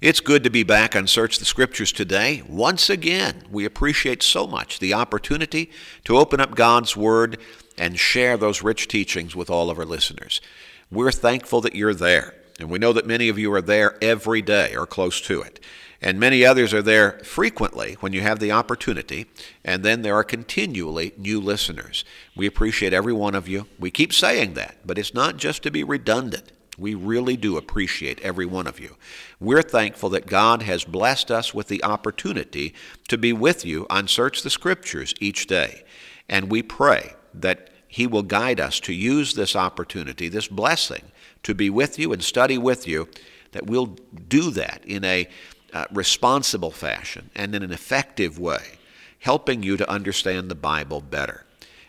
It's good to be back on Search the Scriptures today. Once again, we appreciate so much the opportunity to open up God's Word and share those rich teachings with all of our listeners. We're thankful that you're there, and we know that many of you are there every day or close to it. And many others are there frequently when you have the opportunity, and then there are continually new listeners. We appreciate every one of you. We keep saying that, but it's not just to be redundant. We really do appreciate every one of you. We're thankful that God has blessed us with the opportunity to be with you on Search the Scriptures each day. And we pray that He will guide us to use this opportunity, this blessing, to be with you and study with you, that we'll do that in a uh, responsible fashion and in an effective way, helping you to understand the Bible better.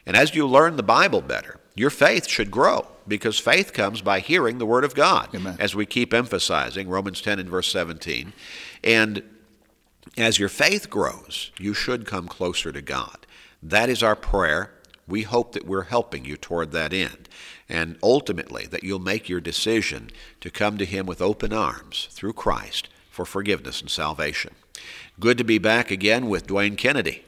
And as you learn the Bible better, your faith should grow because faith comes by hearing the Word of God, Amen. as we keep emphasizing, Romans 10 and verse 17. And as your faith grows, you should come closer to God. That is our prayer. We hope that we're helping you toward that end. And ultimately, that you'll make your decision to come to Him with open arms through Christ for forgiveness and salvation. Good to be back again with Dwayne Kennedy.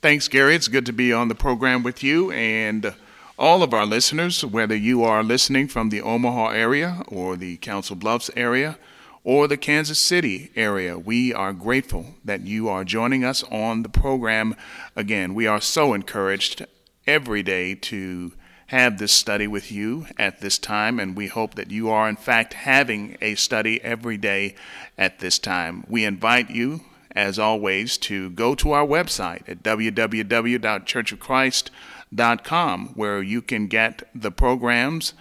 Thanks, Gary. It's good to be on the program with you and all of our listeners, whether you are listening from the Omaha area or the Council Bluffs area or the Kansas City area. We are grateful that you are joining us on the program. Again, we are so encouraged every day to have this study with you at this time, and we hope that you are, in fact, having a study every day at this time. We invite you, as always, to go to our website at www.churchofchrist.com, where you can get the programs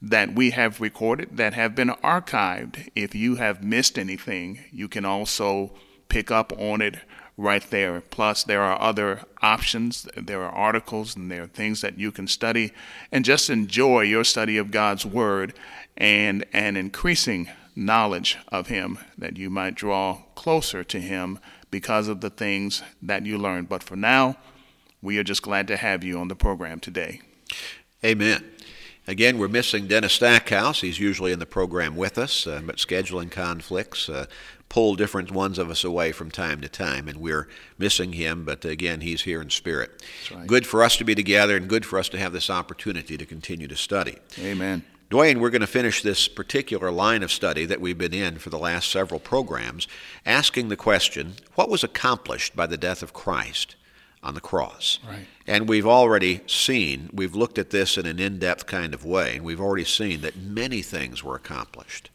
that we have recorded that have been archived. If you have missed anything, you can also pick up on it right there. Plus, there are other options, there are articles, and there are things that you can study and just enjoy your study of God's Word and an increasing knowledge of Him that you might draw closer to Him because of the things that you learn. But for now, we are just glad to have you on the program today. Amen. Again, we're missing Dennis Stackhouse. He's usually in the program with us, uh, but scheduling conflicts uh, pull different ones of us away from time to time, and we're missing him, but again, he's here in spirit. right. Good for us to be together and good for us to have this opportunity to continue to study. Amen. Dwayne, we're going to finish this particular line of study that we've been in for the last several programs, asking the question what was accomplished by the death of Christ on the cross? Right. And we've already seen, we've looked at this in an in depth kind of way, and we've already seen that many things were accomplished.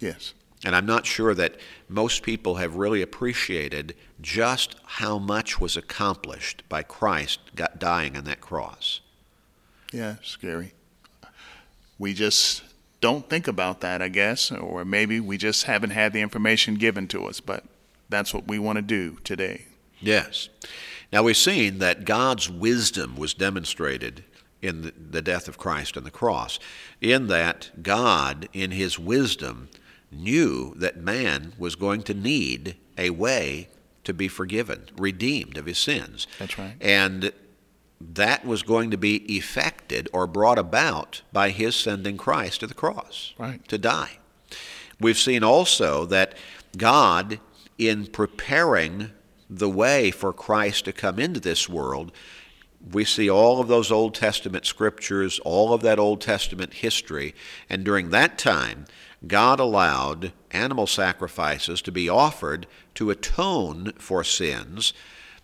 Yes. And I'm not sure that most people have really appreciated just how much was accomplished by Christ got dying on that cross. Yeah, Gary. We just don't think about that, I guess, or maybe we just haven't had the information given to us, but that's what we want to do today. Yes. Now we've seen that God's wisdom was demonstrated in the, death of Christ on the cross, in that God, in his wisdom, knew that man was going to need a way to be forgiven, redeemed of his sins. That's right. And that was going to be effected or brought about by his sending Christ to the cross Right. to die. We've seen also that God, in preparing the way for Christ to come into this world, we see all of those Old Testament scriptures, all of that Old Testament history, and during that time, God allowed animal sacrifices to be offered to atone for sins,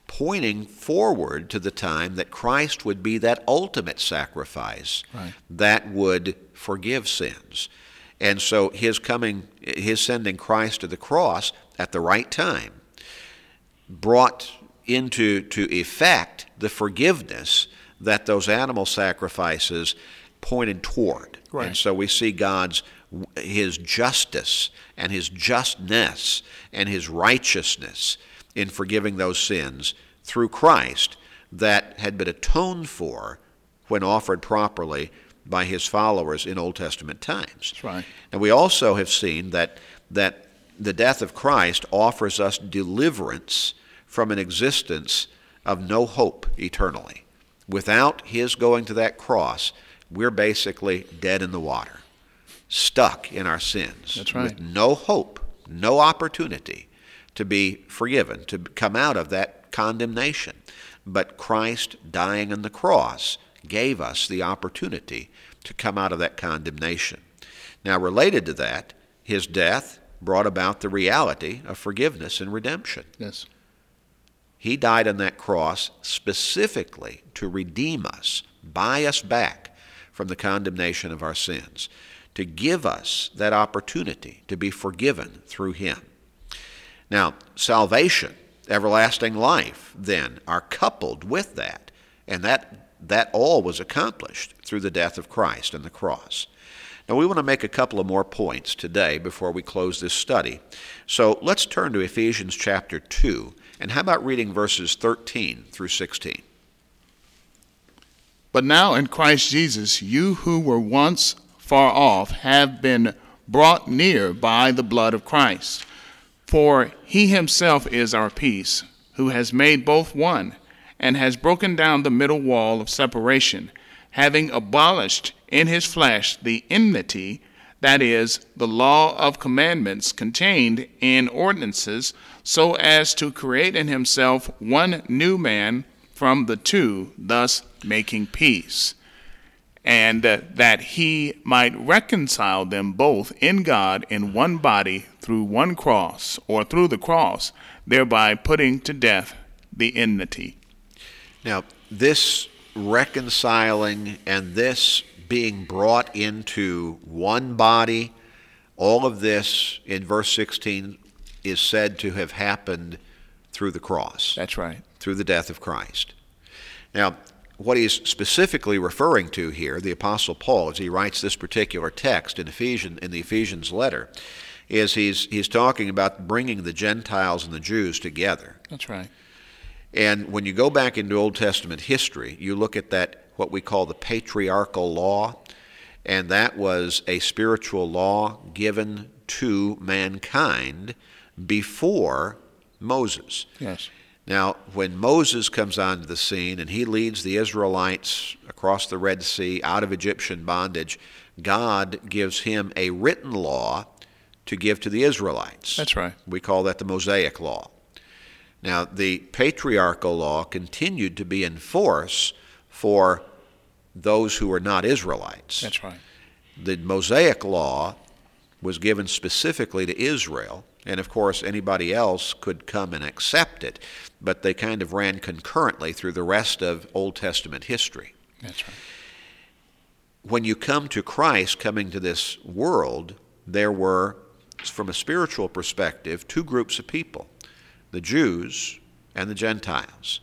pointing forward to the time that Christ would be that ultimate sacrifice Right. that would forgive sins. And so his coming, his sending Christ to the cross at the right time brought into to effect the forgiveness that those animal sacrifices pointed toward. Right. And so we see God's his justice and his justness and his righteousness in forgiving those sins through Christ that had been atoned for when offered properly by his followers in Old Testament times. That's right. And we also have seen that that the death of Christ offers us deliverance from an existence of no hope eternally. Without his going to that cross, we're basically dead in the water, stuck in our sins, That's right. with no hope no opportunity to be forgiven, to come out of that condemnation. But Christ dying on the cross gave us the opportunity to come out of that condemnation. Now, related to that, his death brought about the reality of forgiveness and redemption. Yes. He died on that cross specifically to redeem us, buy us back from the condemnation of our sins, to give us that opportunity to be forgiven through him. Now, salvation, everlasting life, then, are coupled with that, and that, that all was accomplished through the death of Christ and the cross. Now, we want to make a couple of more points today before we close this study. So let's turn to Ephesians chapter 2, and how about reading verses 13 through 16? But now in Christ Jesus, you who were once far off have been brought near by the blood of Christ. For he himself is our peace, who has made both one, and has broken down the middle wall of separation, having abolished in his flesh the enmity, that is, the law of commandments contained in ordinances, so as to create in himself one new man from the two, thus making peace, and uh, that he might reconcile them both in God in one body through one cross, or through the cross, thereby putting to death the enmity. Now, this reconciling and this being brought into one body, all of this in verse 16 is said to have happened through the cross. That's right. Through the death of Christ. Now, what he's specifically referring to here, the Apostle Paul, as he writes this particular text in Ephesians in the Ephesians letter, is he's he's talking about bringing the Gentiles and the Jews together. That's right. And when you go back into Old Testament history, you look at that what we call the patriarchal law, and that was a spiritual law given to mankind before Moses. Yes. Now, when Moses comes onto the scene and he leads the Israelites across the Red Sea out of Egyptian bondage, God gives him a written law to give to the Israelites. That's right. We call that the Mosaic Law. Now, the patriarchal law continued to be in force for those who were not Israelites. That's right. The Mosaic Law was given specifically to Israel, and of course, anybody else could come and accept it, but they kind of ran concurrently through the rest of Old Testament history. That's right. When you come to Christ coming to this world, there were, from a spiritual perspective, two groups of people the Jews and the Gentiles.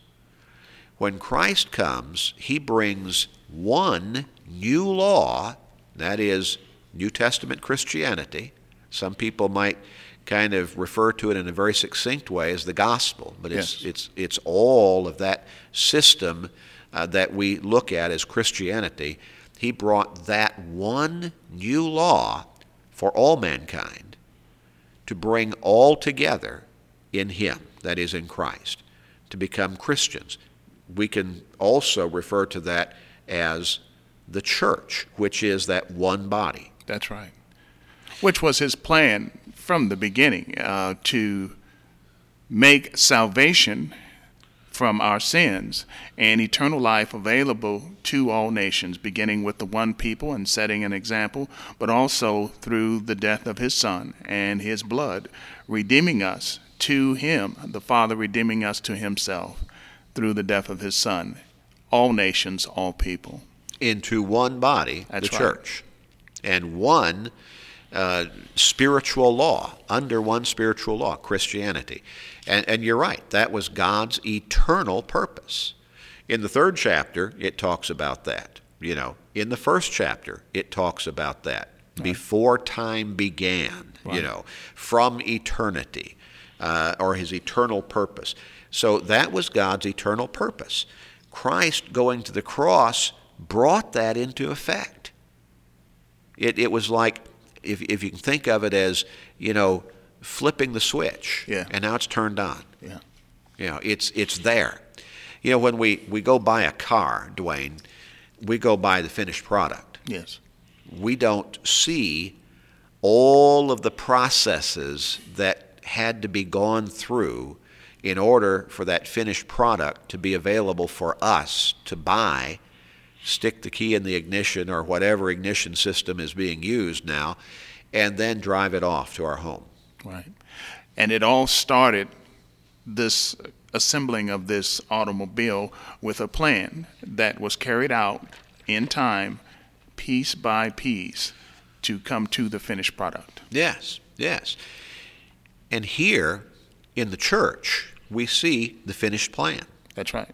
When Christ comes, he brings one new law, that is, New Testament Christianity. Some people might kind of refer to it in a very succinct way as the gospel, but it's, Yes. it's, it's all of that system uh, that we look at as Christianity. He brought that one new law for all mankind to bring all together in Him, that is, in Christ, to become Christians. We can also refer to that as the church, which is that one body. That's right. Which was his plan from the beginning uh, to make salvation from our sins and eternal life available to all nations, beginning with the one people and setting an example, but also through the death of his Son and his blood, redeeming us to him, the Father redeeming us to himself through the death of his Son, all nations, all people. into one body, That's the right. church, and one uh, spiritual law, under one spiritual law, Christianity. And, and you're right, that was God's eternal purpose. In the third chapter, it talks about that. You know, in the first chapter, it talks about that. Before time began, you know, from eternity, uh, or his eternal purpose. So that was God's eternal purpose. Christ going to the cross brought that into effect. It, it was like, if, if you can think of it as, you know, flipping the switch, Yeah. and now it's turned on. Yeah. You know, it's it's there. You know, when we, we go buy a car, Dwayne, we go buy the finished product. Yes. We don't see all of the processes that had to be gone through in order for that finished product to be available for us to buy, stick the key in the ignition or whatever ignition system is being used now, and then drive it off to our home. Right. And it all started this assembling of this automobile with a plan that was carried out in time, piece by piece, to come to the finished product. Yes, yes. And here in the church, we see the finished plan. That's right.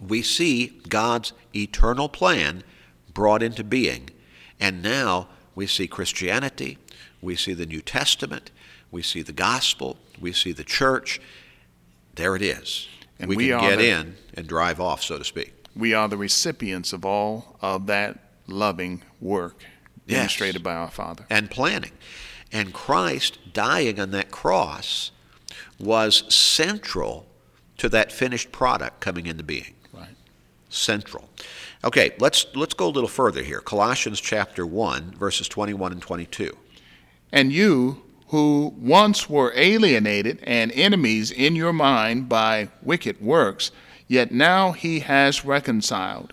We see God's eternal plan brought into being. And now we see Christianity, we see the New Testament, we see the gospel, we see the church. There it is. And we, we can get the- in and drive off, so to speak. We are the recipients of all of that loving work Yes. demonstrated by our Father. and planning. And Christ dying on that cross was central to that finished product coming into being. Right. Central. Okay, let's let's go a little further here. Colossians chapter 1 verses 21 and 22. And you, who once were alienated and enemies in your mind by wicked works, yet now he has reconciled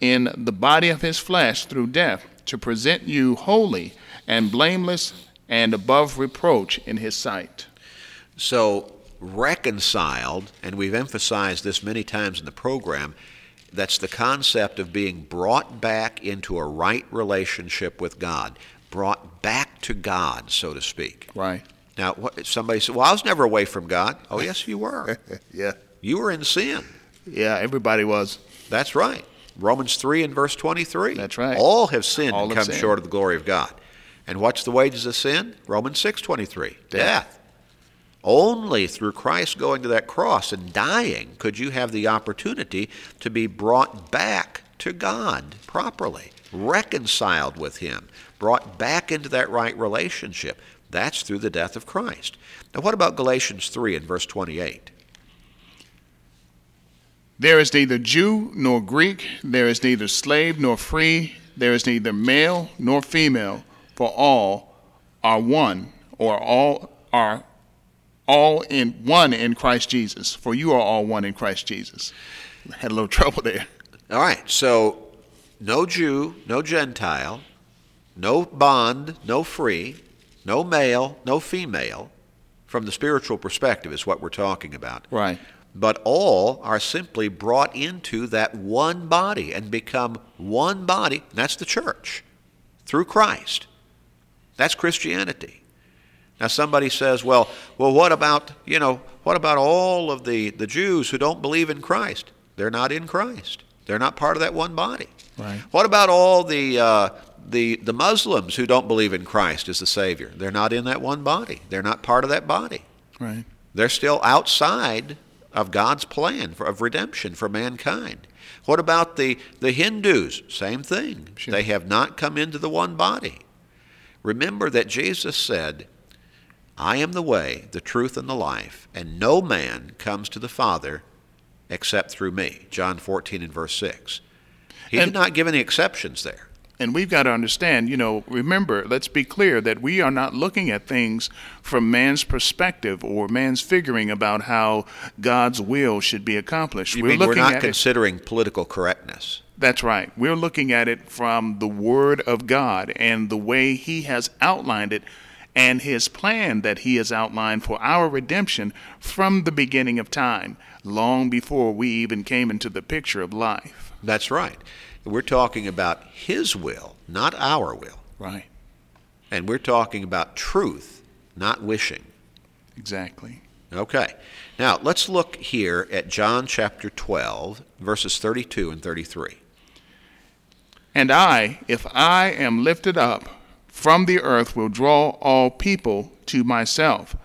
in the body of his flesh through death to present you holy and blameless and above reproach in his sight. So reconciled, and we've emphasized this many times in the program, that's the concept of being brought back into a right relationship with God, brought back to God, so to speak. Right. Now, what, somebody said, "Well, I was never away from God." Oh, yes, you were. Yeah. You were in sin. Yeah, everybody was. That's right. Romans 3 and verse 23. That's right. All have sinned All and have come sinned. short of the glory of God. And what's the wages of sin? Romans 6:23. Death. Only through Christ going to that cross and dying could you have the opportunity to be brought back to God properly, reconciled with him, brought back into that right relationship. That's through the death of Christ. Now what about Galatians 3 and verse 28? There is neither Jew nor Greek, there is neither slave nor free, there is neither male nor female, for all are one, or all are all in one in Christ Jesus. For you are all one in Christ Jesus. Had a little trouble there. All right, so no Jew, no Gentile, no bond, no free, no male, no female, from the spiritual perspective is what we're talking about. Right. But all are simply brought into that one body and become one body. and That's the church through Christ. That's Christianity. Now somebody says, well, well, what about, you know, what about all of the, the Jews who don't believe in Christ? They're not in Christ. They're not part of that one body. Right. What about all the, uh, the, the Muslims who don't believe in Christ as the Savior? They're not in that one body. They're not part of that body. Right. They're still outside of God's plan for, of redemption for mankind. What about the, the Hindus? Same thing. Sure. They have not come into the one body. Remember that Jesus said, I am the way, the truth, and the life, and no man comes to the Father except through me. John 14 and verse 6. He And- did not give any exceptions there. And we've got to understand, you know, remember, let's be clear that we are not looking at things from man's perspective or man's figuring about how God's will should be accomplished. You we're mean we're not at it considering political correctness? That's right. We're looking at it from the Word of God and the way He has outlined it and His plan that He has outlined for our redemption from the beginning of time, long before we even came into the picture of life. That's right. We're talking about His will, not our will. Right. And we're talking about truth, not wishing. Exactly. Okay. Now, let's look here at John chapter 12, verses 32 and 33. And I, if I am lifted up from the earth, will draw all people to myself.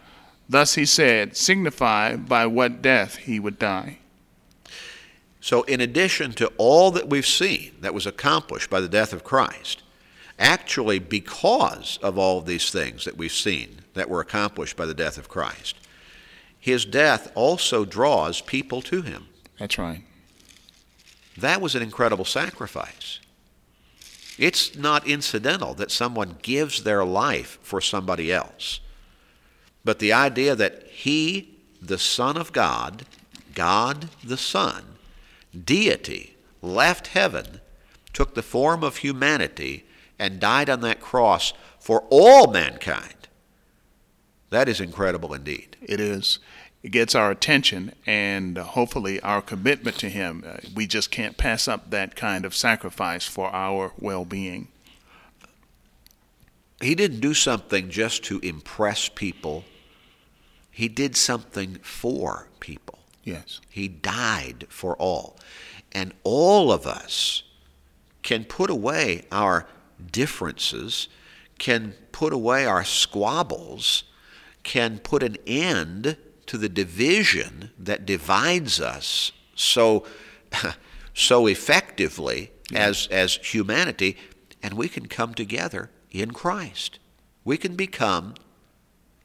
Thus he said, signify by what death he would die. So, in addition to all that we've seen that was accomplished by the death of Christ, actually, because of all of these things that we've seen that were accomplished by the death of Christ, his death also draws people to him. That's right. That was an incredible sacrifice. It's not incidental that someone gives their life for somebody else. But the idea that he, the Son of God, God the Son, deity, left heaven, took the form of humanity, and died on that cross for all mankind. That is incredible indeed. It is. It gets our attention and uh, hopefully our commitment to Him. Uh, we just can't pass up that kind of sacrifice for our well being. He didn't do something just to impress people, He did something for people. Yes. He died for all. And all of us can put away our differences, can put away our squabbles, can put an end to the division that divides us so so effectively as as humanity and we can come together in Christ. We can become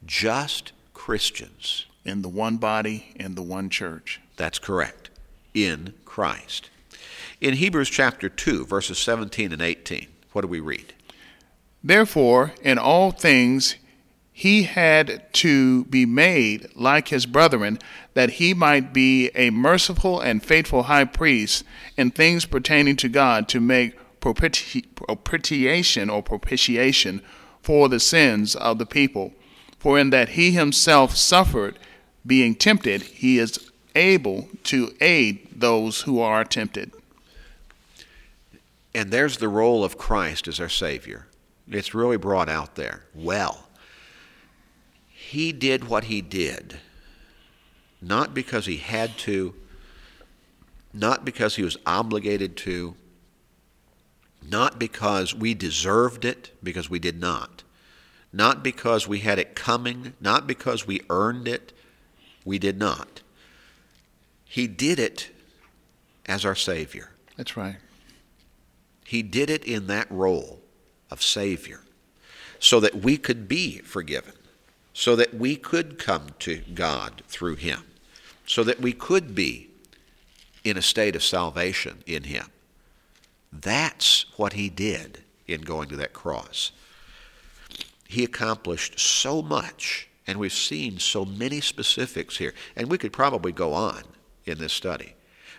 just Christians. In the one body, in the one church. That's correct. In Christ. In Hebrews chapter 2, verses 17 and 18, what do we read? Therefore, in all things, he had to be made like his brethren, that he might be a merciful and faithful high priest in things pertaining to God to make propiti- propitiation or propitiation for the sins of the people. For in that he himself suffered, being tempted, he is able to aid those who are tempted. And there's the role of Christ as our Savior. It's really brought out there well. He did what he did, not because he had to, not because he was obligated to, not because we deserved it, because we did not, not because we had it coming, not because we earned it, we did not. He did it as our Savior. That's right. He did it in that role of Savior so that we could be forgiven, so that we could come to God through Him, so that we could be in a state of salvation in Him. That's what He did in going to that cross. He accomplished so much, and we've seen so many specifics here, and we could probably go on in this study.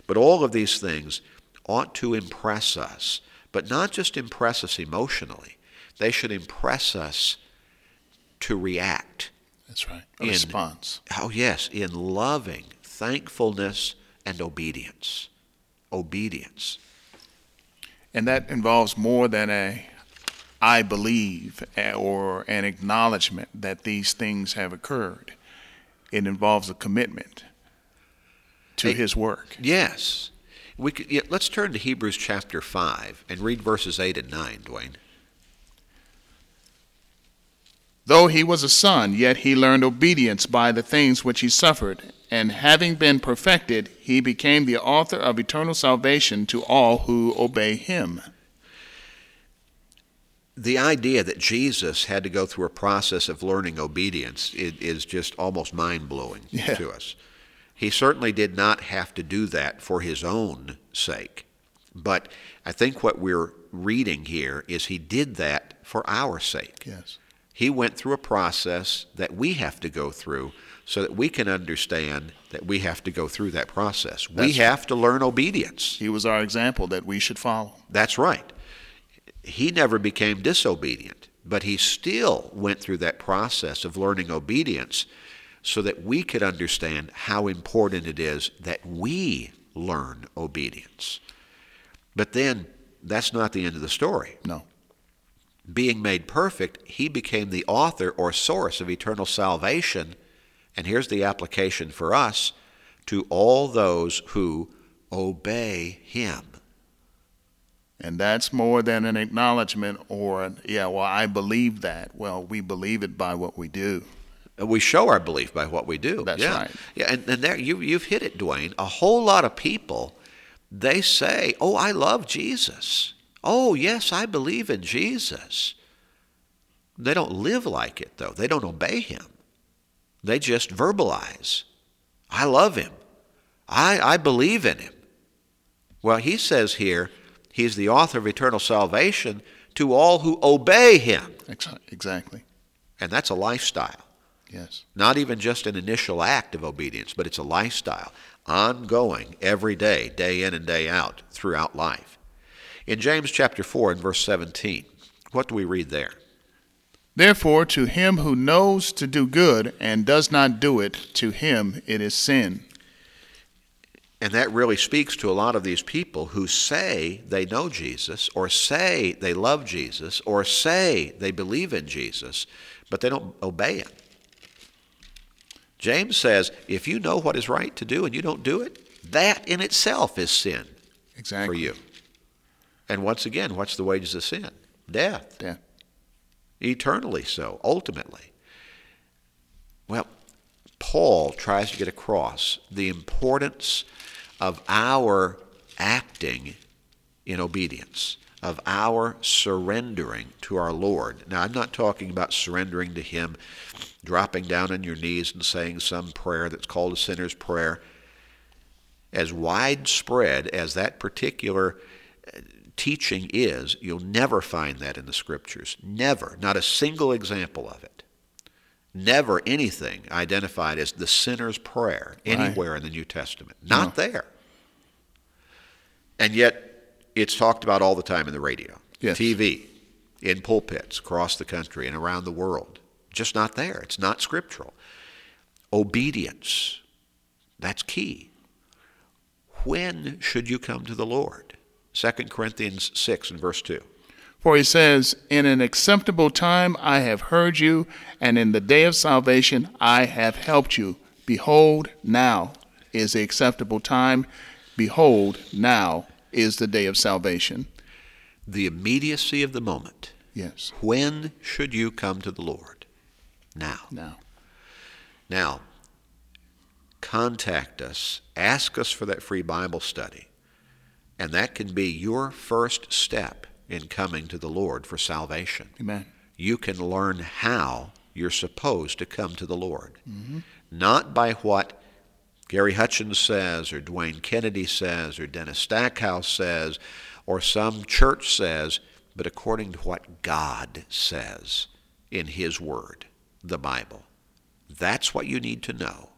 But all of these things ought to impress us but not just impress us emotionally. They should impress us to react. That's right. A in, response. Oh, yes, in loving thankfulness and obedience. Obedience. And that involves more than a I believe or an acknowledgement that these things have occurred. It involves a commitment to his work. Yes. We could, yeah, let's turn to Hebrews chapter 5 and read verses 8 and 9, Dwayne. Though he was a son, yet he learned obedience by the things which he suffered, and having been perfected, he became the author of eternal salvation to all who obey him. The idea that Jesus had to go through a process of learning obedience is, is just almost mind blowing Yeah. to us. He certainly did not have to do that for his own sake. But I think what we're reading here is he did that for our sake. Yes. He went through a process that we have to go through so that we can understand that we have to go through that process. we That's- have to learn obedience. He was our example that we should follow. That's right. He never became disobedient, but he still went through that process of learning obedience so that we could understand how important it is that we learn obedience. But then that's not the end of the story. No. Being made perfect, he became the author or source of eternal salvation. And here's the application for us to all those who obey him. And that's more than an acknowledgement or, an, yeah, well, I believe that. Well, we believe it by what we do. Uh, we show our belief by what we do. That's yeah. right. Yeah, and, and there you you've hit it, Dwayne. A whole lot of people, they say, "Oh, I love Jesus. Oh, yes, I believe in Jesus." They don't live like it, though. They don't obey Him. They just verbalize, "I love Him. I I believe in Him." Well, He says here, He's the author of eternal salvation. to all who obey him. Exactly. And that's a lifestyle. Yes. Not even just an initial act of obedience, but it's a lifestyle, ongoing every day, day in and day out, throughout life. In James chapter 4 and verse 17, what do we read there? Therefore, to him who knows to do good and does not do it, to him it is sin. And that really speaks to a lot of these people who say they know Jesus, or say they love Jesus, or say they believe in Jesus, but they don't obey him. James says if you know what is right to do and you don't do it, that in itself is sin Exactly. for you. And once again, what's the wages of sin? Death. Death. Eternally so, ultimately. Well, Paul tries to get across the importance of our acting in obedience, of our surrendering to our Lord. Now, I'm not talking about surrendering to Him, dropping down on your knees and saying some prayer that's called a sinner's prayer. As widespread as that particular teaching is, you'll never find that in the Scriptures. Never. Not a single example of it. Never anything identified as the sinner's prayer Right. anywhere in the New Testament. Not there. And yet, it's talked about all the time in the radio, Yes. TV, in pulpits across the country and around the world. Just not there. It's not scriptural. Obedience, that's key. When should you come to the Lord? 2 Corinthians 6 and verse 2. For he says, In an acceptable time I have heard you, and in the day of salvation I have helped you. Behold, now is the acceptable time. Behold, now is the day of salvation. The immediacy of the moment. Yes. When should you come to the Lord? Now. Now. Now, contact us, ask us for that free Bible study, and that can be your first step in coming to the Lord for salvation. Amen. You can learn how you're supposed to come to the Lord, not by what Gary Hutchins says, or Dwayne Kennedy says, or Dennis Stackhouse says, or some church says, but according to what God says in His Word, the Bible. That's what you need to know,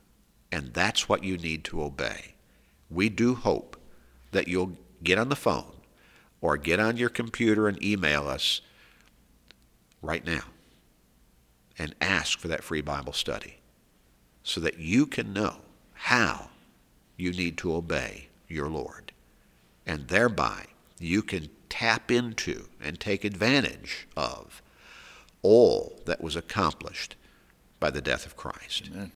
and that's what you need to obey. We do hope that you'll get on the phone or get on your computer and email us right now and ask for that free Bible study so that you can know how you need to obey your Lord. And thereby you can tap into and take advantage of all that was accomplished by the death of Christ. Amen.